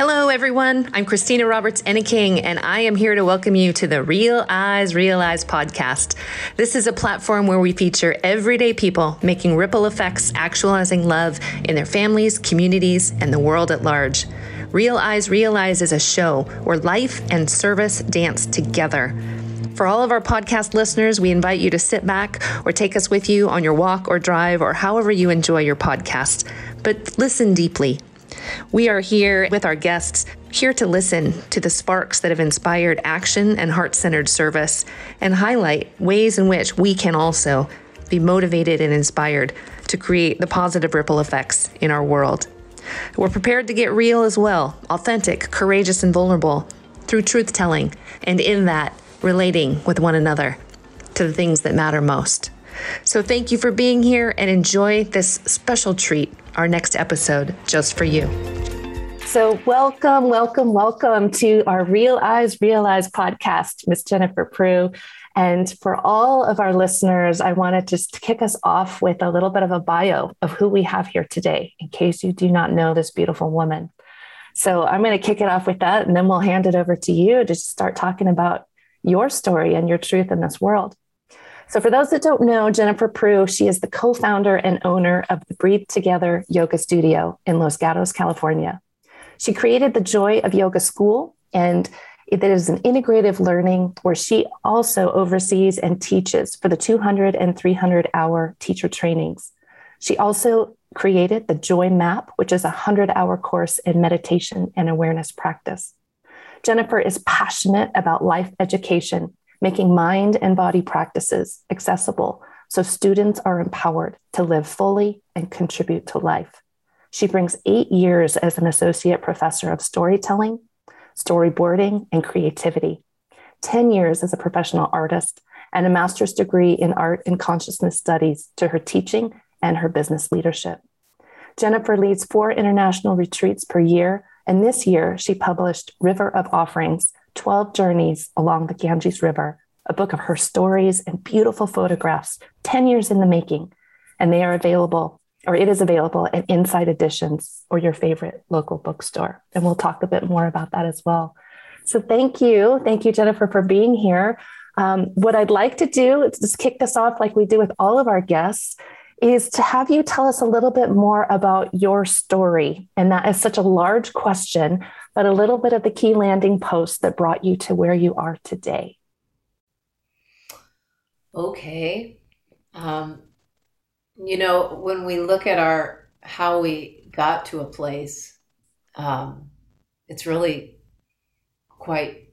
Hello, everyone. I'm Christina Roberts Enneking, and I am here to welcome you to the Real Eyes Realize podcast. This is a platform where we feature everyday people making ripple effects, actualizing love in their families, communities, and the world at large. Real Eyes Realize is a show where life and service dance together. For all of our podcast listeners, we invite you to sit back or take us with you on your walk or drive or however you enjoy your podcast. But listen deeply we are here with our guests, here to listen to the sparks that have inspired action and heart centered service and highlight ways in which we can also be motivated and inspired to create the positive ripple effects in our world. We're prepared to get real as well, authentic, courageous, and vulnerable through truth telling, and in that, relating with one another to the things that matter most. So, thank you for being here and enjoy this special treat our next episode just for you. So, welcome, welcome, welcome to our Real Eyes Realize podcast, Miss Jennifer Prugh. And for all of our listeners, I wanted just to kick us off with a little bit of a bio of who we have here today, in case you do not know this beautiful woman. So, I'm going to kick it off with that, and then we'll hand it over to you to start talking about your story and your truth in this world. So, for those that don't know, Jennifer Prugh, she is the co founder and owner of the Breathe Together Yoga Studio in Los Gatos, California. She created the Joy of Yoga School, and it is an integrative learning where she also oversees and teaches for the 200 and 300 hour teacher trainings. She also created the Joy Map, which is a 100 hour course in meditation and awareness practice. Jennifer is passionate about life education making mind and body practices accessible so students are empowered to live fully and contribute to life. She brings eight years as an associate professor of storytelling, storyboarding, and creativity, 10 years as a professional artist, and a master's degree in art and consciousness studies to her teaching and her business leadership. Jennifer leads four international retreats per year, and this year she published River of Offerings 12 Journeys Along the Ganges River, a book of her stories and beautiful photographs, 10 years in the making. And they are available, or it is available at Inside Editions or your favorite local bookstore. And we'll talk a bit more about that as well. So thank you. Thank you, Jennifer, for being here. Um, what I'd like to do is just kick this off like we do with all of our guests is to have you tell us a little bit more about your story. And that is such a large question but a little bit of the key landing post that brought you to where you are today. Okay. Um, you know, when we look at our how we got to a place, um, it's really quite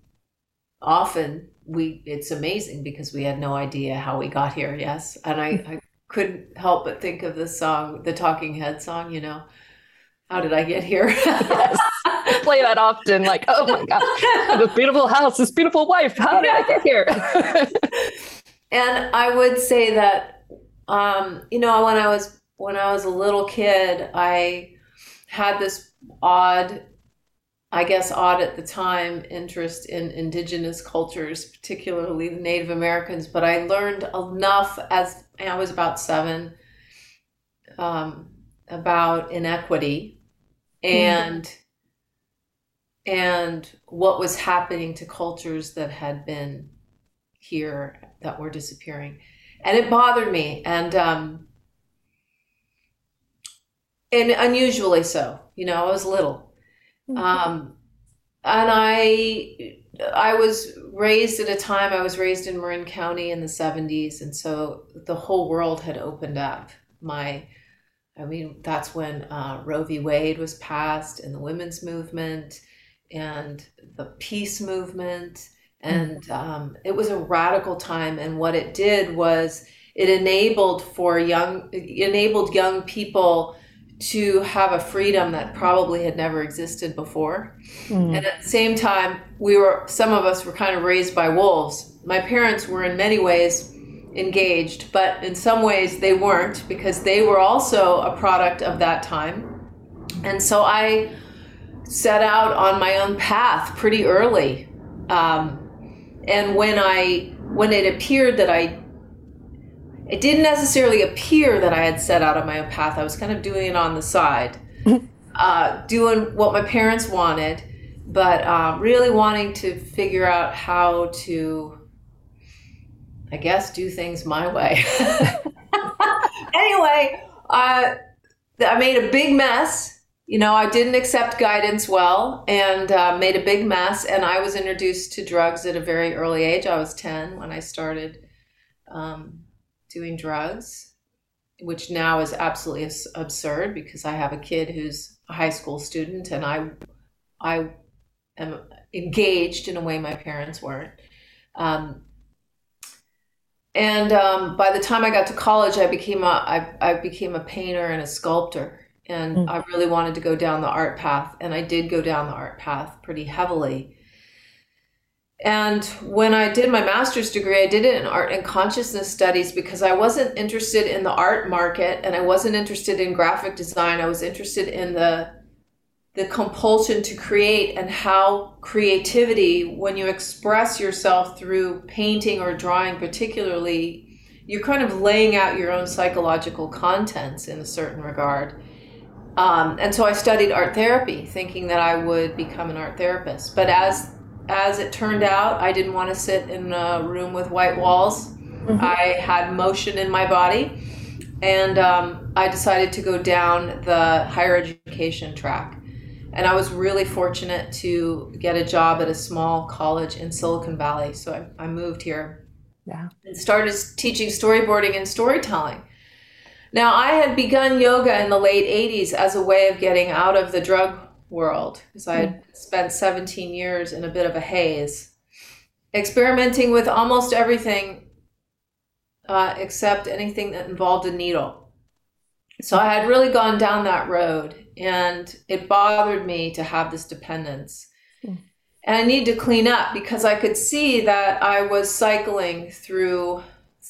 often we it's amazing because we had no idea how we got here yes and i, I couldn't help but think of the song the talking head song you know how did i get here yes play that often. Like, oh my God, this beautiful house, this beautiful wife. How did I get here? and I would say that, um, you know, when I was when I was a little kid, I had this odd, I guess odd at the time, interest in indigenous cultures, particularly the Native Americans. But I learned enough as I was about seven um, about inequity and. And what was happening to cultures that had been here that were disappearing. And it bothered me and um and unusually so you know i was little. Mm-hmm. um and i i was raised at a time i was raised in marin county in the 70s and so the whole world had opened up. My i mean that's when uh, roe v. Wade was passed and the women's movement and the peace movement. And mm-hmm. um, it was a radical time. And what it did was it enabled for young, enabled young people to have a freedom that probably had never existed before. Mm. And at the same time, we were, some of us were kind of raised by wolves. My parents were in many ways engaged, but in some ways they weren't because they were also a product of that time. And so I set out on my own path pretty early. Um, and when I when it appeared that I it didn't necessarily appear that I had set out on my own path. I was kind of doing it on the side. uh, doing what my parents wanted, but uh, really wanting to figure out how to, I guess, do things my way. anyway, uh, I made a big mess. You know, I didn't accept guidance well and uh, made a big mess. And I was introduced to drugs at a very early age. I was 10 when I started um, doing drugs, which now is absolutely absurd because I have a kid who's a high school student and I, I am engaged in a way my parents weren't. Um, and um, by the time I got to college, I became a I, I became a painter and a sculptor, and mm. I really wanted to go down the art path, and I did go down the art path pretty heavily. And when I did my master's degree, I did it in art and consciousness studies because I wasn't interested in the art market and I wasn't interested in graphic design. I was interested in the the compulsion to create and how creativity, when you express yourself through painting or drawing, particularly, you're kind of laying out your own psychological contents in a certain regard. Um, and so I studied art therapy, thinking that I would become an art therapist. But as as it turned out, I didn't want to sit in a room with white walls. Mm-hmm. I had motion in my body, and um, I decided to go down the higher education track. And I was really fortunate to get a job at a small college in Silicon Valley. So I, I moved here yeah. and started teaching storyboarding and storytelling. Now, I had begun yoga in the late 80s as a way of getting out of the drug world because I had hmm. spent 17 years in a bit of a haze, experimenting with almost everything uh, except anything that involved a needle. So I had really gone down that road and it bothered me to have this dependence. Mm. And I needed to clean up because I could see that I was cycling through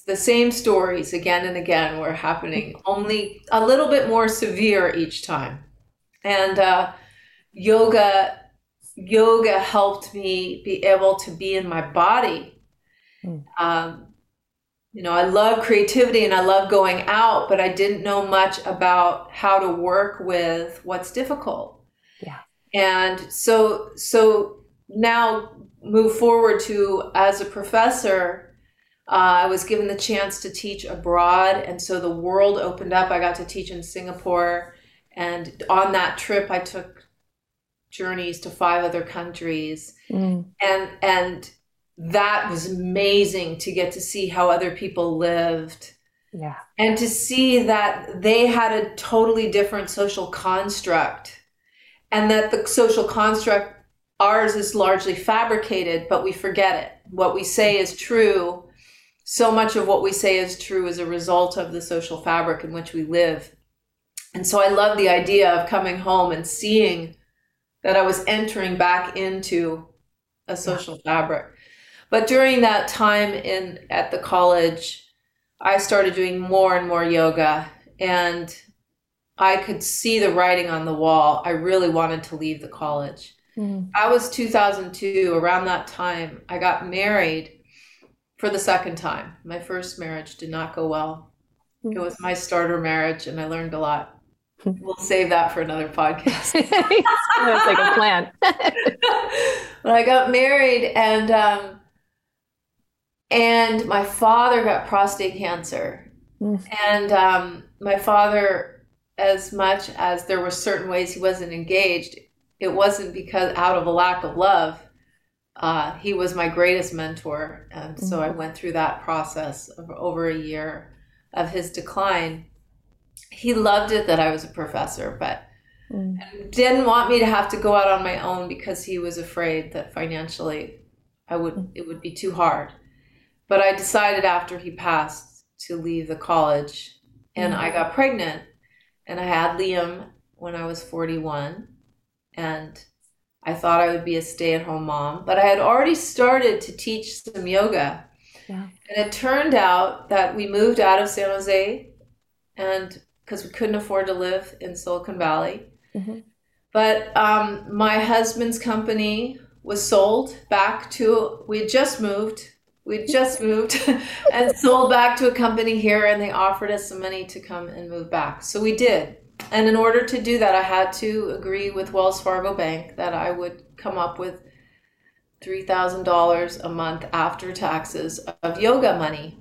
the same stories again and again were happening, only a little bit more severe each time. And uh, yoga, yoga helped me be able to be in my body. Mm. Um, you know, I love creativity and I love going out, but I didn't know much about how to work with what's difficult. Yeah. And so, so now move forward to as a professor, uh, I was given the chance to teach abroad. And so the world opened up. I got to teach in Singapore. And on that trip, I took journeys to five other countries. Mm. And, and, that was amazing to get to see how other people lived. Yeah. And to see that they had a totally different social construct and that the social construct ours is largely fabricated, but we forget it. What we say is true. So much of what we say is true as a result of the social fabric in which we live. And so I love the idea of coming home and seeing that I was entering back into a social yeah. fabric. But during that time in at the college, I started doing more and more yoga and I could see the writing on the wall. I really wanted to leave the college. Mm. I was 2002. Around that time, I got married for the second time. My first marriage did not go well. It was my starter marriage, and I learned a lot. We'll save that for another podcast. That's like a plan. but I got married, and um, and my father got prostate cancer. Mm. And um, my father, as much as there were certain ways he wasn't engaged, it wasn't because out of a lack of love. Uh, he was my greatest mentor. And mm. so I went through that process of over a year of his decline. He loved it that I was a professor, but mm. didn't want me to have to go out on my own because he was afraid that financially I would mm. it would be too hard. But I decided after he passed to leave the college and mm-hmm. I got pregnant and I had Liam when I was 41 and I thought I would be a stay-at-home mom, but I had already started to teach some yoga. Yeah. And it turned out that we moved out of San Jose and because we couldn't afford to live in Silicon Valley. Mm-hmm. But um, my husband's company was sold back to, we had just moved we just moved and sold back to a company here and they offered us some money to come and move back so we did and in order to do that, I had to agree with Wells Fargo Bank that I would come up with $3,000 a month after taxes of yoga money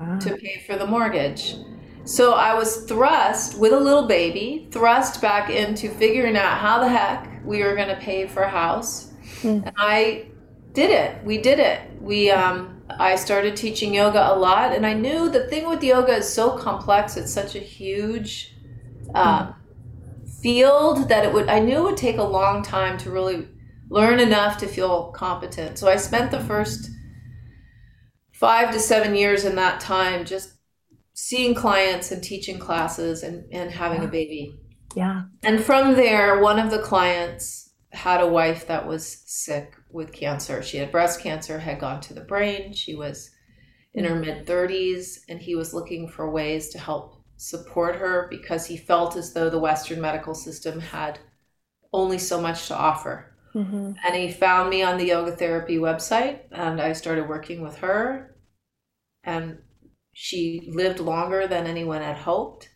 ah. to pay for the mortgage. So I was thrust with a little baby, thrust back into figuring out how the heck we were going to pay for a house. Mm. And I did it. We did it. We um, I started teaching yoga a lot, and I knew the thing with yoga is so complex. It's such a huge uh, mm. field that it would. I knew it would take a long time to really learn enough to feel competent. So I spent the first five to seven years in that time just seeing clients and teaching classes and, and having yeah. a baby. Yeah. And from there, one of the clients had a wife that was sick with cancer. She had breast cancer, had gone to the brain. She was in her mid 30s, and he was looking for ways to help support her because he felt as though the Western medical system had only so much to offer. Mm-hmm. And he found me on the yoga therapy website, and I started working with her. And she lived longer than anyone had hoped.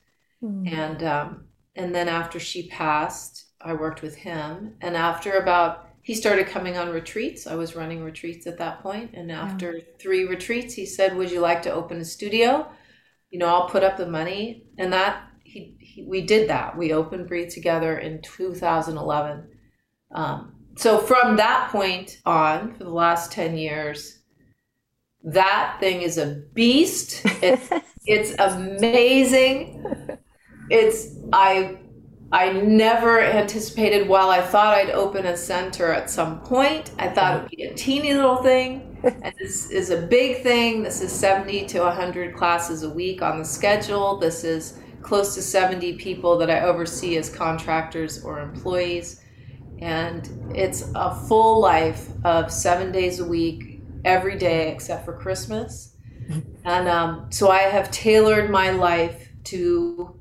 Mm-hmm. And um, and then after she passed, I worked with him. And after about he started coming on retreats. I was running retreats at that point, and after yeah. three retreats, he said, "Would you like to open a studio? You know, I'll put up the money." And that he, he we did that. We opened Breathe Together in 2011. Um, so from that point on, for the last 10 years, that thing is a beast. It's, it's amazing. It's, I, I never anticipated while I thought I'd open a center at some point, I thought it would be a teeny little thing. And this is a big thing. This is 70 to 100 classes a week on the schedule. This is close to 70 people that I oversee as contractors or employees and it's a full life of seven days a week, every day except for Christmas. And um, so I have tailored my life to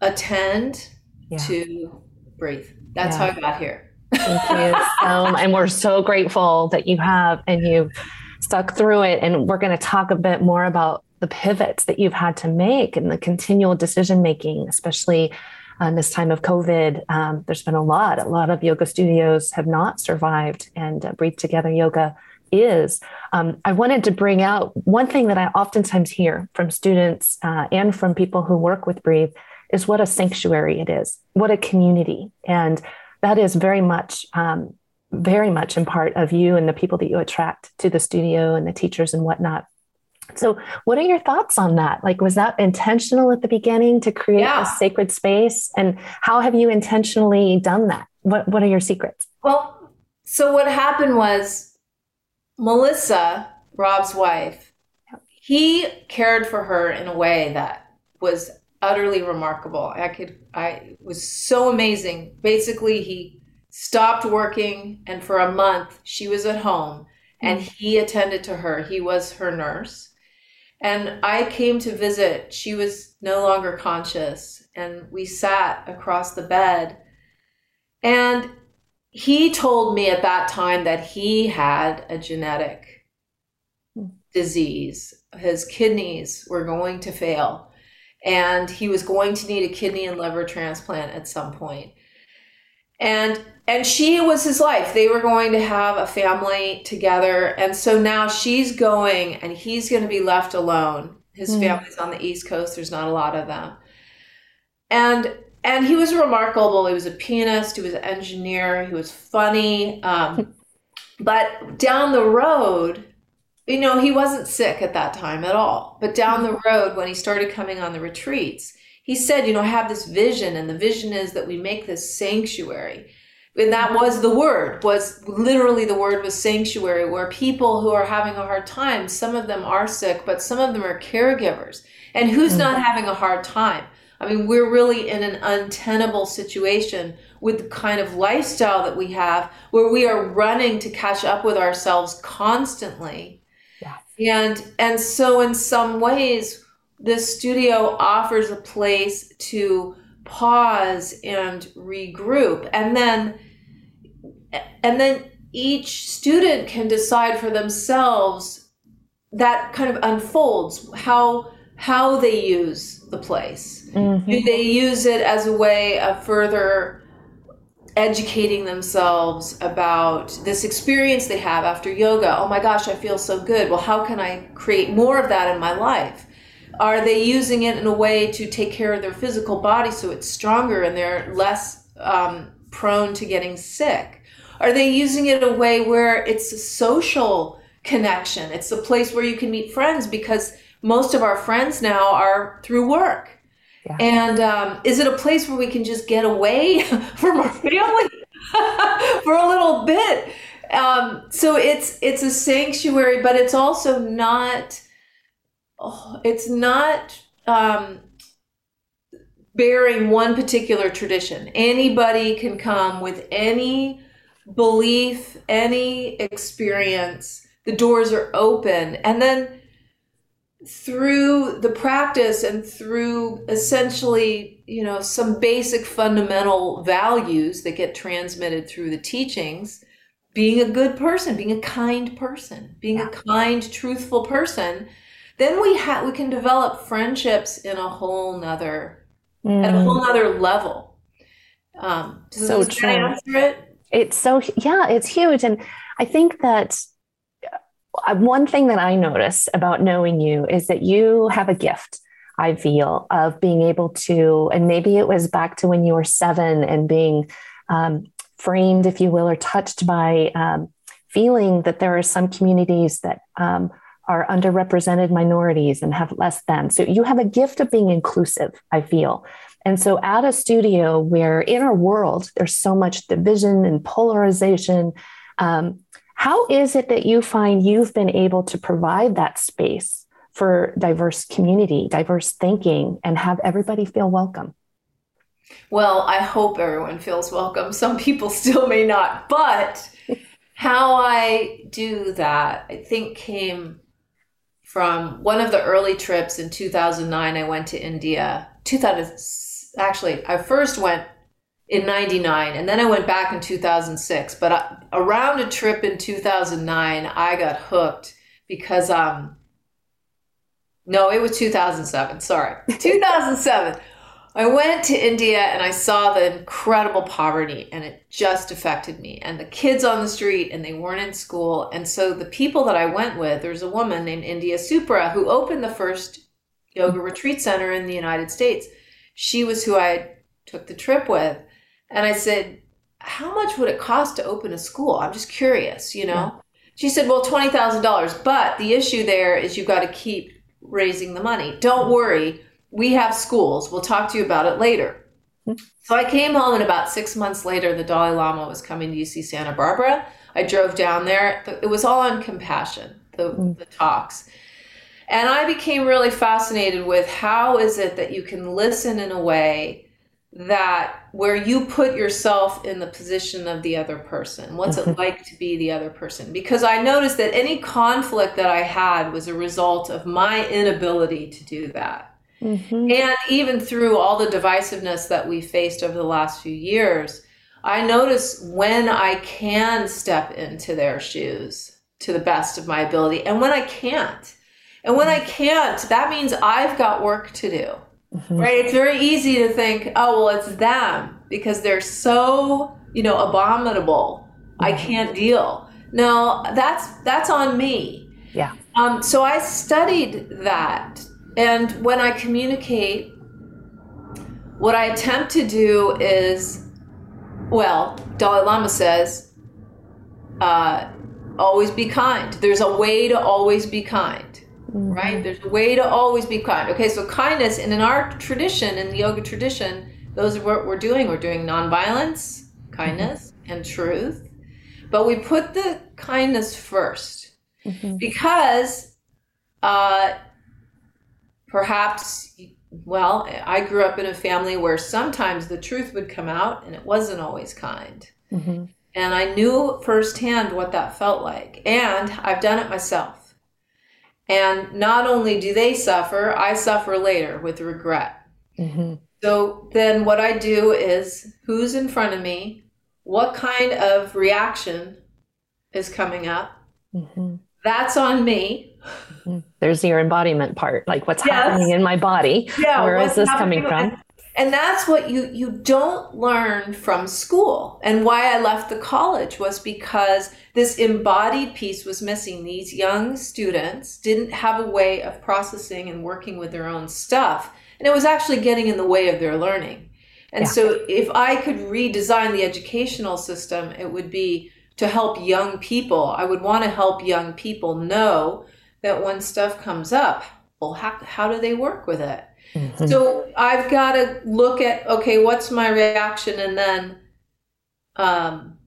attend, yeah. to breathe. That's yeah. how I got here. Thank you. Um, and we're so grateful that you have and you've stuck through it. And we're going to talk a bit more about the pivots that you've had to make and the continual decision making, especially in this time of COVID, um, there's been a lot. A lot of yoga studios have not survived, and uh, Breathe Together Yoga is. Um, I wanted to bring out one thing that I oftentimes hear from students uh, and from people who work with Breathe is what a sanctuary it is, what a community. And that is very much, um, very much in part of you and the people that you attract to the studio and the teachers and whatnot. So, what are your thoughts on that? Like, was that intentional at the beginning to create yeah. a sacred space? And how have you intentionally done that? What What are your secrets? Well, so what happened was Melissa, Rob's wife, he cared for her in a way that was utterly remarkable. I could, I was so amazing. Basically, he stopped working, and for a month, she was at home and mm. he attended to her. He was her nurse and I came to visit. She was no longer conscious, and we sat across the bed. And he told me at that time that he had a genetic disease. His kidneys were going to fail, and he was going to need a kidney and liver transplant at some point. And and she was his life. They were going to have a family together. And so now she's going and he's going to be left alone. His mm. family's on the East Coast. There's not a lot of them. And and he was remarkable. He was a pianist, he was an engineer, he was funny. Um, but down the road, you know, he wasn't sick at that time at all. But down the road, when he started coming on the retreats, he said, you know, I have this vision, and the vision is that we make this sanctuary and that was the word was literally the word was sanctuary where people who are having a hard time some of them are sick but some of them are caregivers and who's mm-hmm. not having a hard time i mean we're really in an untenable situation with the kind of lifestyle that we have where we are running to catch up with ourselves constantly. And and so in some ways the studio offers a place to pause and regroup and then and then each student can decide for themselves that kind of unfolds how how they use the place. Mm-hmm. Do they use it as a way of further educating themselves about this experience they have after yoga? Oh my gosh, I feel so good. Well, how can I create more of that in my life? Are they using it in a way to take care of their physical body so it's stronger and they're less um, prone to getting sick? Are they using it in a way where it's a social connection? It's a place where you can meet friends because most of our friends now are through work. Yeah. And um, is it a place where we can just get away from our family for a little bit? Um, so it's it's a sanctuary, but it's also not. Oh, it's not um, bearing one particular tradition. Anybody can come with any belief, any experience. The doors are open, and then through the practice and through essentially, you know, some basic fundamental values that get transmitted through the teachings, being a good person, being a kind person, being a kind, truthful person, then we have we can develop friendships in a whole nother mm. at a whole nother level. Um, so true. It? It's so yeah, it's huge, and I think that one thing that I notice about knowing you is that you have a gift. I feel of being able to, and maybe it was back to when you were seven and being um, framed, if you will, or touched by um, feeling that there are some communities that um, are underrepresented minorities and have less than. So you have a gift of being inclusive, I feel. And so at a studio where in our world, there's so much division and polarization. Um, how is it that you find you've been able to provide that space for diverse community, diverse thinking, and have everybody feel welcome? Well, I hope everyone feels welcome. Some people still may not, but how I do that, I think, came from one of the early trips in 2009. I went to India. 2000, actually, I first went in 99 and then i went back in 2006 but I, around a trip in 2009 i got hooked because um no it was 2007 sorry. 2007 i went to india and i saw the incredible poverty and it just affected me. And the kids on the street and they weren't in school. And so the people that i went with there's a woman named india supra who opened the first yoga retreat center in the united states. She was who i took the trip with and I said, How much would it cost to open a school? I'm just curious, you know? Yeah. She said, Well, $20,000. But the issue there is you've got to keep raising the money. Don't worry. We have schools. We'll talk to you about it later. So I came home, and about six months later, the Dalai Lama was coming to UC Santa Barbara. I drove down there. It was all on compassion, the, mm. the talks. And I became really fascinated with how is it that you can listen in a way that where you put yourself in the position of the other person. What's it mm-hmm. like to be the other person? Because i noticed that any conflict that i had was a result of my inability to do that. Mm-hmm. and even through all the divisiveness that we faced over the last few years i notice when i can step into their shoes to the best of my ability and when i can't. And when i can't that means i've got work to do Mm-hmm. Right? It's very easy to think, oh, well, it's them because they're so, you know, abominable. Mm-hmm. I can't deal. No, that's that's on me. Yeah. Um, so I studied that, and when I communicate, what I attempt to do is, well, Dalai Lama says, uh, always be kind. There's a way to always be kind. Mm-hmm. Right? There's a way to always be kind. Okay, so kindness, and in our tradition, in the yoga tradition, those are what we're doing. We're doing nonviolence, kindness, mm-hmm. and truth. But we put the kindness 1st mm-hmm. because uh, perhaps, well, I grew up in a family where sometimes the truth would come out and it wasn't always kind. Mm-hmm. And I knew firsthand what that felt like. And I've done it myself. And not only do they suffer, I suffer later with regret. Mm-hmm. So then what I do is who's in front of me? What kind of reaction is coming up? Mm-hmm. That's on me. Mm-hmm. There's your embodiment part, like what's yes. happening in my body. Yeah, Where is this coming from? And that's what you you don't learn from school. And why I left the college was because this embodied piece was missing. These young students didn't have a way of processing and working with their own stuff. And it was actually getting in the way of their learning. And yeah. so if I could redesign the educational system, it would be to help young people. I would want to help young people know that when stuff comes up, well, how, how do they work with it? Mm-hmm. So I've got to look at, okay, what's my reaction? And then um,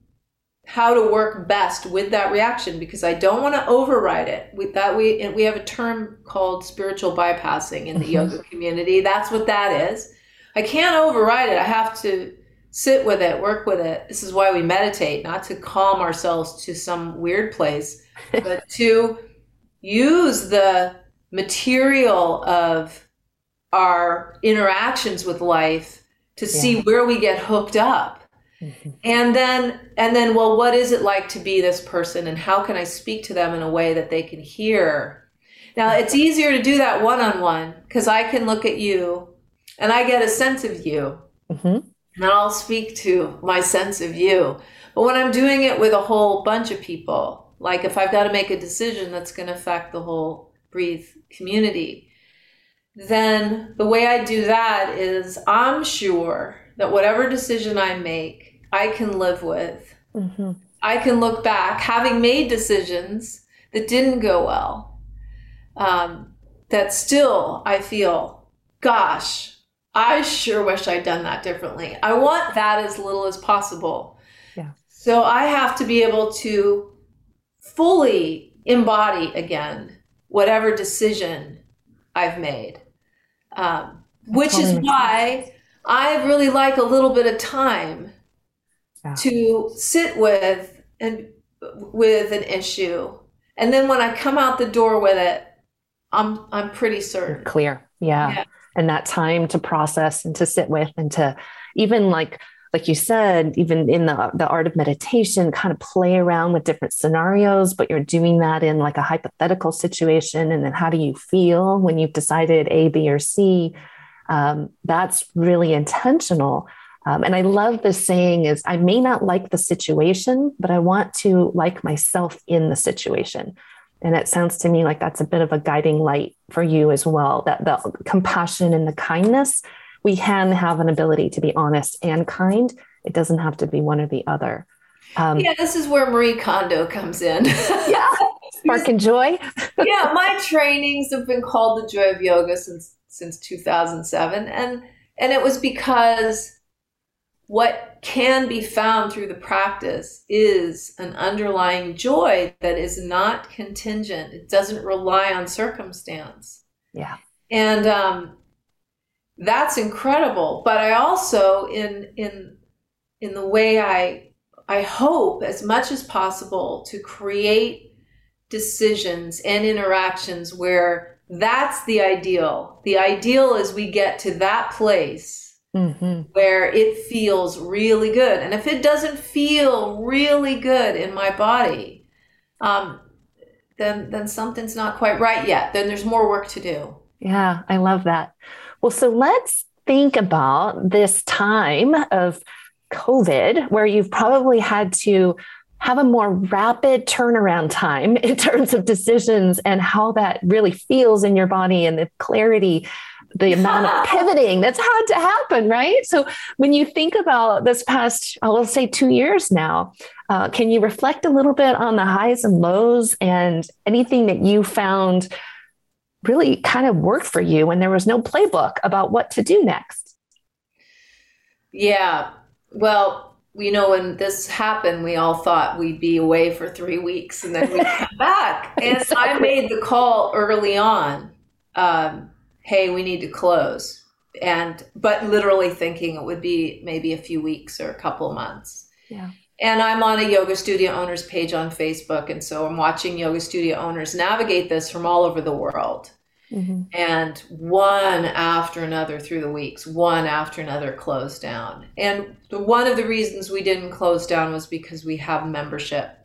how to work best with that reaction because I don't want to override it. We, that we, we have a term called spiritual bypassing in the mm-hmm. yoga community. That's what that is. I can't override it. I have to sit with it, work with it. This is why we meditate, not to calm ourselves to some weird place, but to use the material of our interactions with life to yeah. see where we get hooked up. Mm-hmm. And then and then well what is it like to be this person and how can I speak to them in a way that they can hear? Now it's easier to do that one on one because I can look at you and I get a sense of you. Mm-hmm. And I'll speak to my sense of you. But when I'm doing it with a whole bunch of people, like if I've got to make a decision that's going to affect the whole breathe community, then the way I do that is I'm sure that whatever decision I make, I can live with. Mm-hmm. I can look back, having made decisions that didn't go well, um, that still I feel, gosh, I sure wish I'd done that differently. I want that as little as possible. Yeah. So I have to be able to fully embody again whatever decision I've made. Um, which is why I really like a little bit of time yeah. to sit with and with an issue. And then when I come out the door with it, I'm I'm pretty certain. You're clear. Yeah. yeah and that time to process and to sit with and to even like like you said even in the the art of meditation kind of play around with different scenarios but you're doing that in like a hypothetical situation and then how do you feel when you've decided a b or c? Um, that's really intentional. Um, and i love the saying is i may not like the situation but i want to like myself in the situation. And it sounds to me like that's a bit of a guiding light for you as well that the compassion and the kindness, we can have an ability to be honest and kind. It doesn't have to be one or the other. Um, yeah, this is where Marie Kondo comes in. yeah, spark and joy. yeah, my trainings have been called the joy of yoga since since 2007, and and it was because what can be found through the practice is an underlying joy that is not contingent. It doesn't rely on circumstance. Yeah. And um, that's incredible. But I also, in in in the way I I hope as much as possible to create decisions and interactions where that's the ideal. The ideal is we get to that place mm-hmm. where it feels really good. And if it doesn't feel really good in my body, um, then then something's not quite right yet. Then there's more work to do. Yeah, I love that. Well, so let's think about this time of COVID where you've probably had to have a more rapid turnaround time in terms of decisions and how that really feels in your body and the clarity the amount of pivoting that's had to happen, right? So when you think about this past, I'll say two years now, uh, can you reflect a little bit on the highs and lows and anything that you found really kind of worked for you when there was no playbook about what to do next? Yeah. Well, you know, when this happened, we all thought we'd be away for three weeks and then we'd come back. And exactly. I made the call early on. Um, hey, we need to close. And, but literally thinking it would be maybe a few weeks or a couple of months. Yeah. And I'm on a yoga studio owners page on Facebook. And so I'm watching yoga studio owners navigate this from all over the world. Mm-hmm. And one after another through the weeks, one after another closed down. And one of the reasons we didn't close down was because we have membership.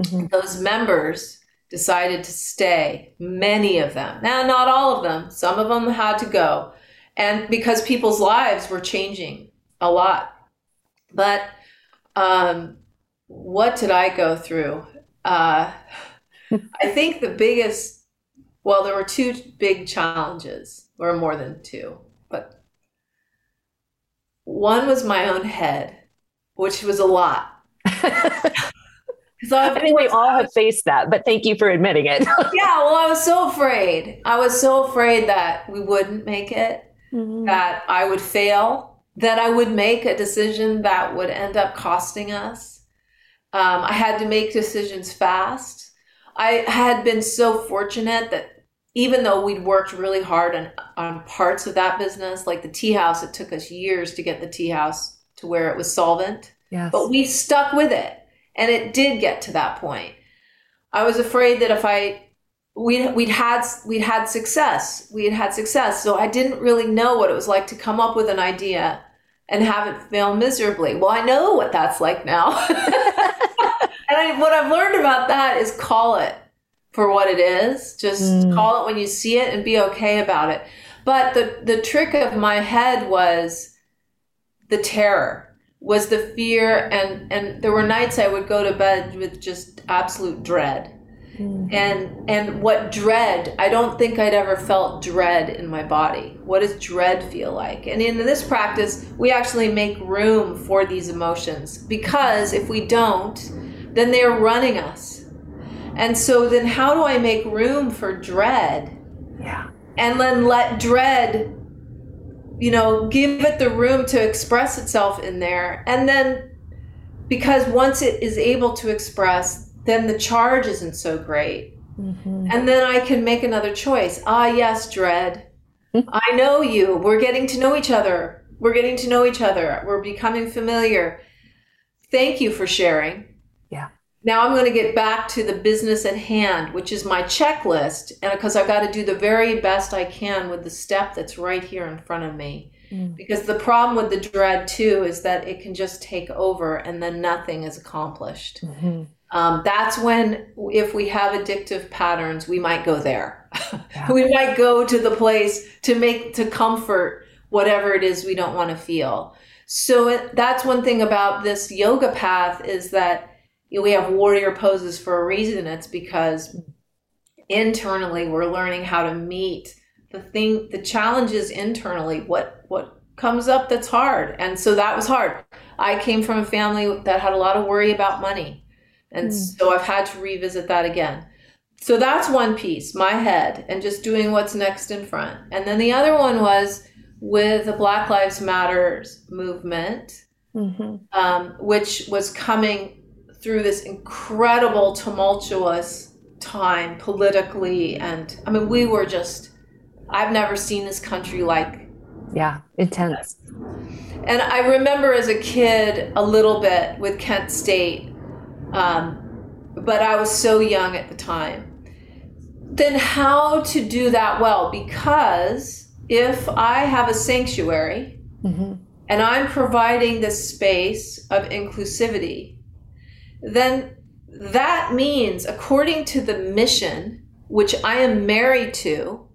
Mm-hmm. Those members decided to stay. Many of them. Now, not all of them. Some of them had to go. And because people's lives were changing a lot. But um, what did I go through? Uh, I think the biggest, well, there were two big challenges, or more than two, but one was my own head, which was a lot. So I think we all have faced that, but thank you for admitting it. yeah, well, I was so afraid. I was so afraid that we wouldn't make it, mm-hmm. that I would fail, that I would make a decision that would end up costing us. Um, I had to make decisions fast. I had been so fortunate that even though we'd worked really hard on, on parts of that business, like the tea house, it took us years to get the tea house to where it was solvent. Yes. But we stuck with it and it did get to that point. I was afraid that if I we'd we'd had we'd had success, we had had success, so I didn't really know what it was like to come up with an idea and have it fail miserably. Well, I know what that's like now. and I, what I've learned about that is call it for what it is. Just mm. call it when you see it and be okay about it. But the the trick of my head was the terror was the fear and and there were nights I would go to bed with just absolute dread. Mm-hmm. And and what dread, I don't think I'd ever felt dread in my body. What does dread feel like? And in this practice, we actually make room for these emotions because if we don't, then they're running us. And so then how do I make room for dread? Yeah. And then let dread you know, give it the room to express itself in there. And then because once it is able to express, then the charge isn't so great. Mm-hmm. And then I can make another choice. Ah, yes, dread. I know you. We're getting to know each other. We're getting to know each other. We're becoming familiar. Thank you for sharing. Yeah. Now I'm going to get back to the business at hand, which is my checklist, and because I've got to do the very best I can with the step that's right here in front of me. Mm. Because the problem with the dread too is that it can just take over, and then nothing is accomplished. Mm-hmm. Um, that's when, if we have addictive patterns, we might go there. Yeah. we might go to the place to make to comfort whatever it is we don't want to feel. So it, that's one thing about this yoga path is that you know, we have warrior poses for a reason. It's because internally we're learning how to meet the thing, the challenges internally. What what comes up that's hard, and so that was hard. I came from a family that had a lot of worry about money, and mm. so I've had to revisit that again. So that's one piece, my head, and just doing what's next in front. And then the other one was with the Black Lives Matters movement, mm-hmm. um, which was coming through this incredible, tumultuous time politically. And I mean, we were just, I've never seen this country like. Yeah, intense. And I remember as a kid a little bit with Kent State, um, but I was so young at the time. Then, how to do that well? Because if I have a sanctuary mm-hmm. and I'm providing this space of inclusivity, then that means, according to the mission, which I am married to,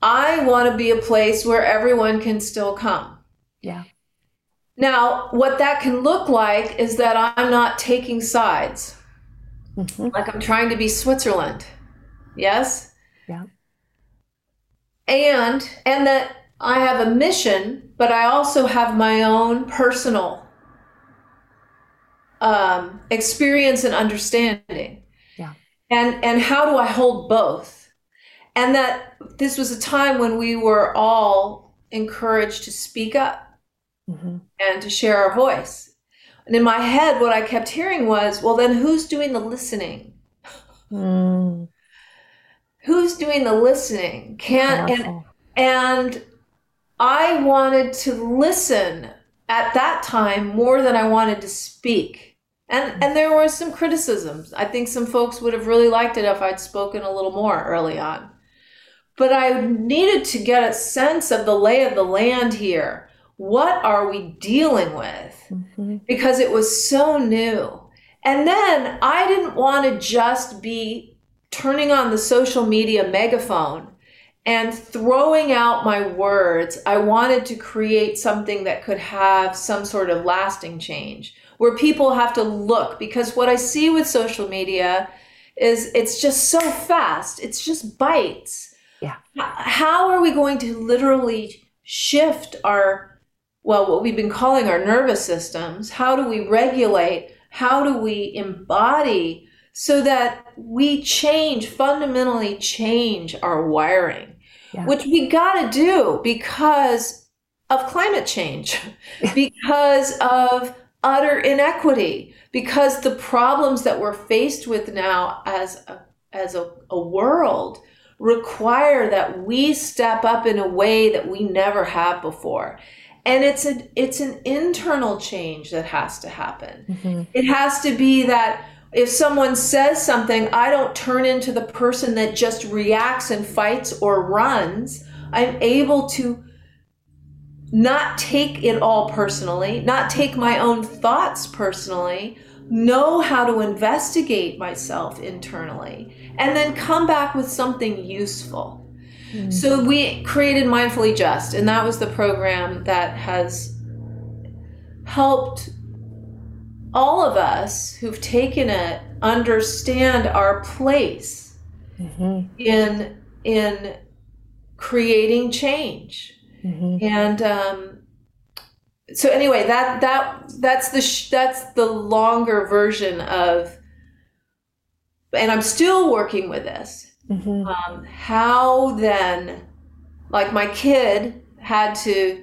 I want to be a place where everyone can still come. Yeah. Now, what that can look like is that I'm not taking sides. Mm-hmm. Like I'm trying to be Switzerland. Yes? Yeah. And and that I have a mission, but I also have my own personal um, experience and understanding. Yeah. And and how do I hold both? And that this was a time when we were all encouraged to speak up mm-hmm. and to share our voice. And in my head, what I kept hearing was, well, then who's doing the listening? Mm. Who's doing the listening? Can't and and I wanted to listen at that time more than I wanted to speak. And and there were some criticisms. I think some folks would have really liked it if I'd spoken a little more early on. But I needed to get a sense of the lay of the land here. What are we dealing with? Mm-hmm. Because it was so new. And then I didn't want to just be turning on the social media megaphone and throwing out my words, I wanted to create something that could have some sort of lasting change where people have to look because what I see with social media is it's just so fast. It's just bites. Yeah. How are we going to literally shift our well, what we've been calling our nervous systems? How do we regulate? How do we embody so that we change, fundamentally change our wiring, yeah. which we got to do because of climate change, because of utter inequity, because the problems that we're faced with now as a, as a, a world require that we step up in a way that we never have before and it's a it's an internal change that has to happen. Mm-hmm. it has to be that if someone says something i don't turn into the person that just reacts and fights or runs. I'm able to not take it all personally not take my own thoughts personally know how to investigate myself internally and then come back with something useful Mm-hmm. So we created Mindfully Just, and that was the program that has helped all of us who've taken it understand our place mm-hmm. in in creating change. Mm-hmm. And um, so anyway, that that that's the sh- that's the longer version of and I'm still working with this Mm-hmm. Um, how then, like my kid had to.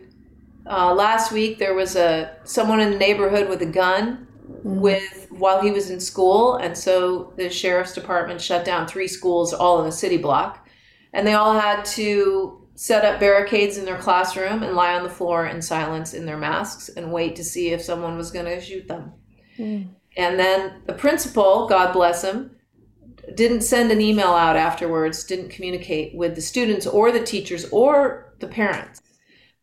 Uh, last week there was a someone in the neighborhood with a gun mm-hmm. with while he was in school, and so the sheriff's department shut down three schools all in a city block, and they all had to set up barricades in their classroom and lie on the floor in silence in their masks and wait to see if someone was going to shoot them. Mm. And then the principal, God bless him, didn't send an email out afterwards, didn't communicate with the students or the teachers or the parents.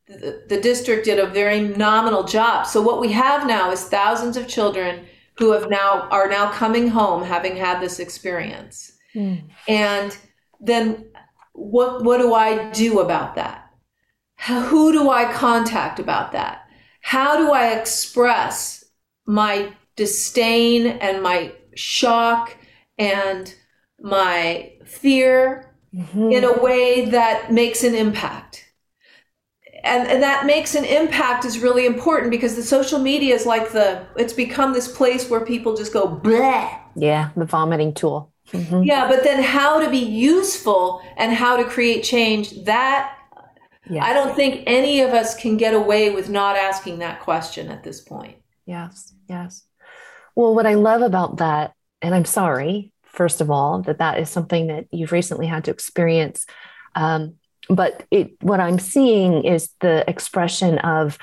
The, the, district did a very nominal job. So what we have now is thousands of children who have now are now coming home having had this experience. Mm. And then what what do I do about that? Who do I contact about that? How do I express my disdain and my shock and my fear mm-hmm. in a way that makes an impact. And, and that makes an impact is really important because the social media is like the it's become this place where people just go bleh. Yeah, the vomiting tool. Mm-hmm. Yeah, but then how to be useful and how to create change that yes. I don't think any of us can get away with not asking that question at this point. Yes, yes. Well, what I love about that and I'm sorry, first of all, that that is something that you've recently had to experience. Um, but it, what I'm seeing is the expression of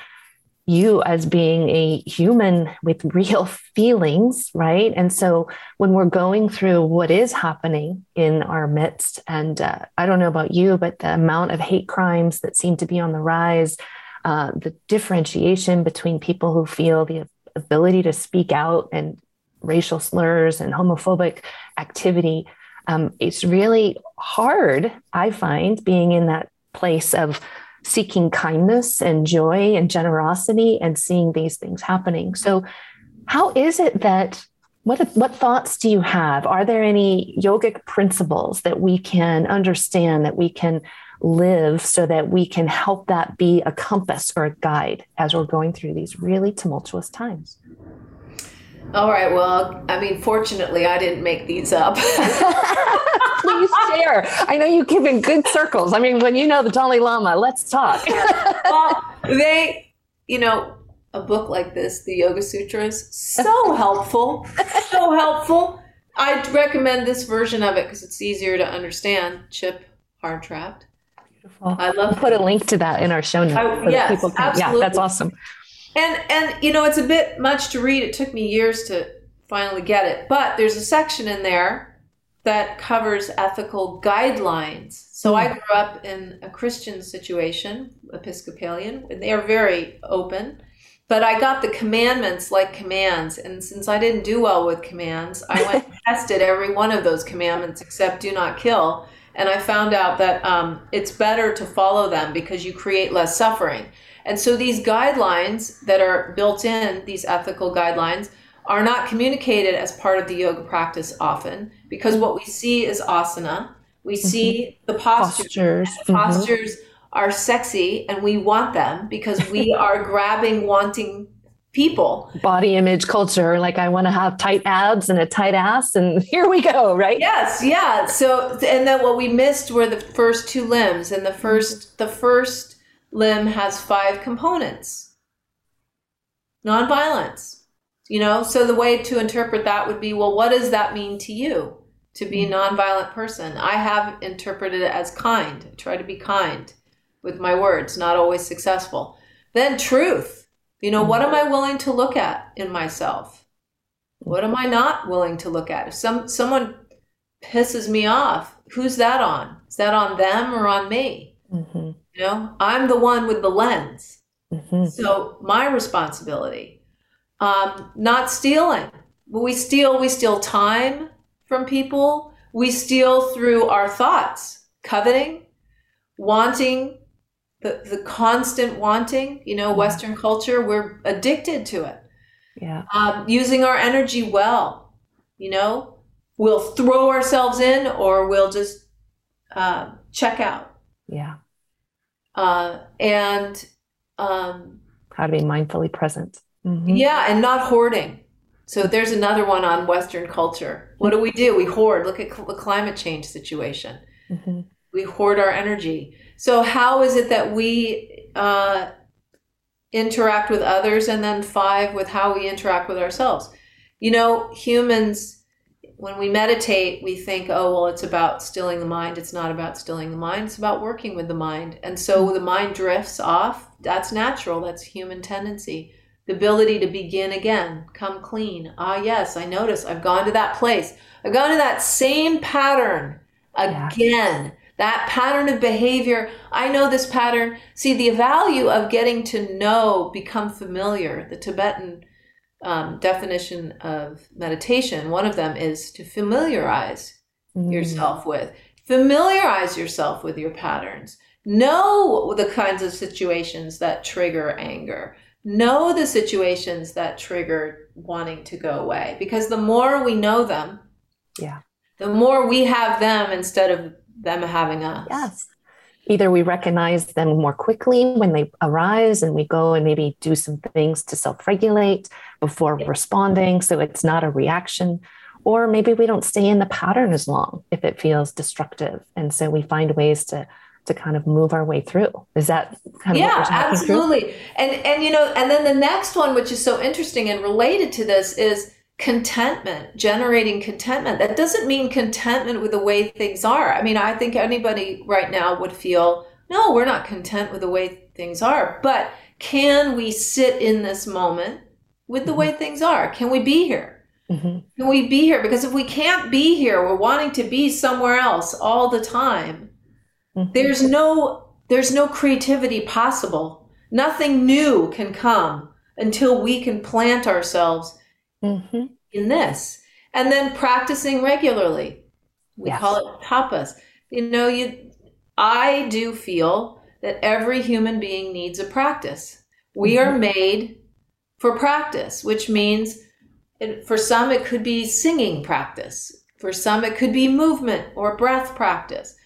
you as being a human with real feelings, right? And so when we're going through what is happening in our midst, and uh, I don't know about you, but the amount of hate crimes that seem to be on the rise, uh, the differentiation between people who feel the ability to speak out and racial slurs and homophobic activity. Um, it's really hard, I find, being in that place of seeking kindness and joy and generosity and seeing these things happening. So, how is it that what, what thoughts do you have? Are there any yogic principles that we can understand, that we can live so that we can help that be a compass or a guide as we're going through these really tumultuous times? All right. Well, I mean, fortunately, I didn't make these up. Please share. I know you keep in good circles. I mean, when you know the Dalai Lama, let's talk. well, they, you know, a book like this, the Yoga Sutras, so helpful, so helpful. I'd recommend this version of it because it's easier to understand. Chip Hartranft. Beautiful. I love. We'll put a link to that in our show notes. I, yes, people can, absolutely. Yeah, that's awesome. And and you know, it's a bit much to read. It took me years to finally get it. But there's a section in there that covers ethical guidelines. So I hmm. grew up in a Christian situation, Episcopalian, and they are very open. but I got the commandments like commands. And since I didn't do well with commands, I went and tested every one of those commandments except do not kill. And I found out that um, it's better to follow them because you create less suffering. And so these guidelines that are built in, these ethical guidelines, are not communicated as part of the yoga practice often because what we see is asana. We see mm-hmm. the postures. Postures. The mm-hmm. are sexy and we want them because we are grabbing, wanting people. Body image culture. Like, I want to have tight abs and a tight ass, and here we go, right? Yes, yeah. So, and then what we missed were the first two limbs, and the first, the first limb has five components nonviolence you know, so the way to interpret that would be well, what does that mean to you to be a mm-hmm. nonviolent person? I have interpreted it as kind. I try to be kind with my words, not always successful. Then truth. You know, what am I willing to look at in myself? What am I not willing to look at? If some someone pisses me off, who's that on? Is that on them or on me? Mm-hmm. You know, I'm the one with the lens. Mm-hmm. So my responsibility um, not stealing. When we steal, we steal time from people. We steal through our thoughts, coveting, wanting, the, the constant wanting. You know, Western culture, we're addicted to it. Yeah. Um, using our energy well, you know, we'll throw ourselves in or we'll just uh, check out. Yeah. Uh, and um, how to be mindfully present. Mm-hmm. Yeah, and not hoarding. So there's another one on Western culture. What do we do? We hoard. Look at the climate change situation. Mm-hmm. We hoard our energy. So how is it that we uh, interact with others, and then five with how we interact with ourselves? You know, humans, when we meditate, we think, oh, well, it's about stilling the mind. It's not about stilling the mind. It's about working with the mind. And so the mind drifts off. That's natural. That's human tendency the ability to begin again, come clean. Ah, yes, I notice I've gone to that place. I've gone to that same pattern again. Yeah. That pattern of behavior. I know this pattern. See, the value of getting to know, become familiar. The Tibetan um, definition of meditation, one of them is to familiarize mm. yourself with. Familiarize yourself with your patterns. Know the kinds of situations that trigger anger know the situations that trigger wanting to go away because the more we know them yeah the more we have them instead of them having us yes either we recognize them more quickly when they arise and we go and maybe do some things to self-regulate before responding so it's not a reaction or maybe we don't stay in the pattern as long if it feels destructive and so we find ways to to kind of move our way through. Is that kind of yeah, absolutely. Through? And and you know, and then the next one, which is so interesting and related to this, is contentment, generating contentment. That doesn't mean contentment with the way things are. I mean, I think anybody right now would feel, no, we're not content with the way things are. But can we sit in this moment with the mm-hmm. way things are? Can we be here? Mm-hmm. Can we be here? Because if we can't be here, we're wanting to be somewhere else all the time Mm-hmm. There's no there's no creativity possible. Nothing new can come until we can plant ourselves mm-hmm. in this. And then practicing regularly. We yes. call it tapas. You know, you I do feel that every human being needs a practice. We mm-hmm. are made for practice, which means it, for some it could be singing practice. For some it could be movement or breath practice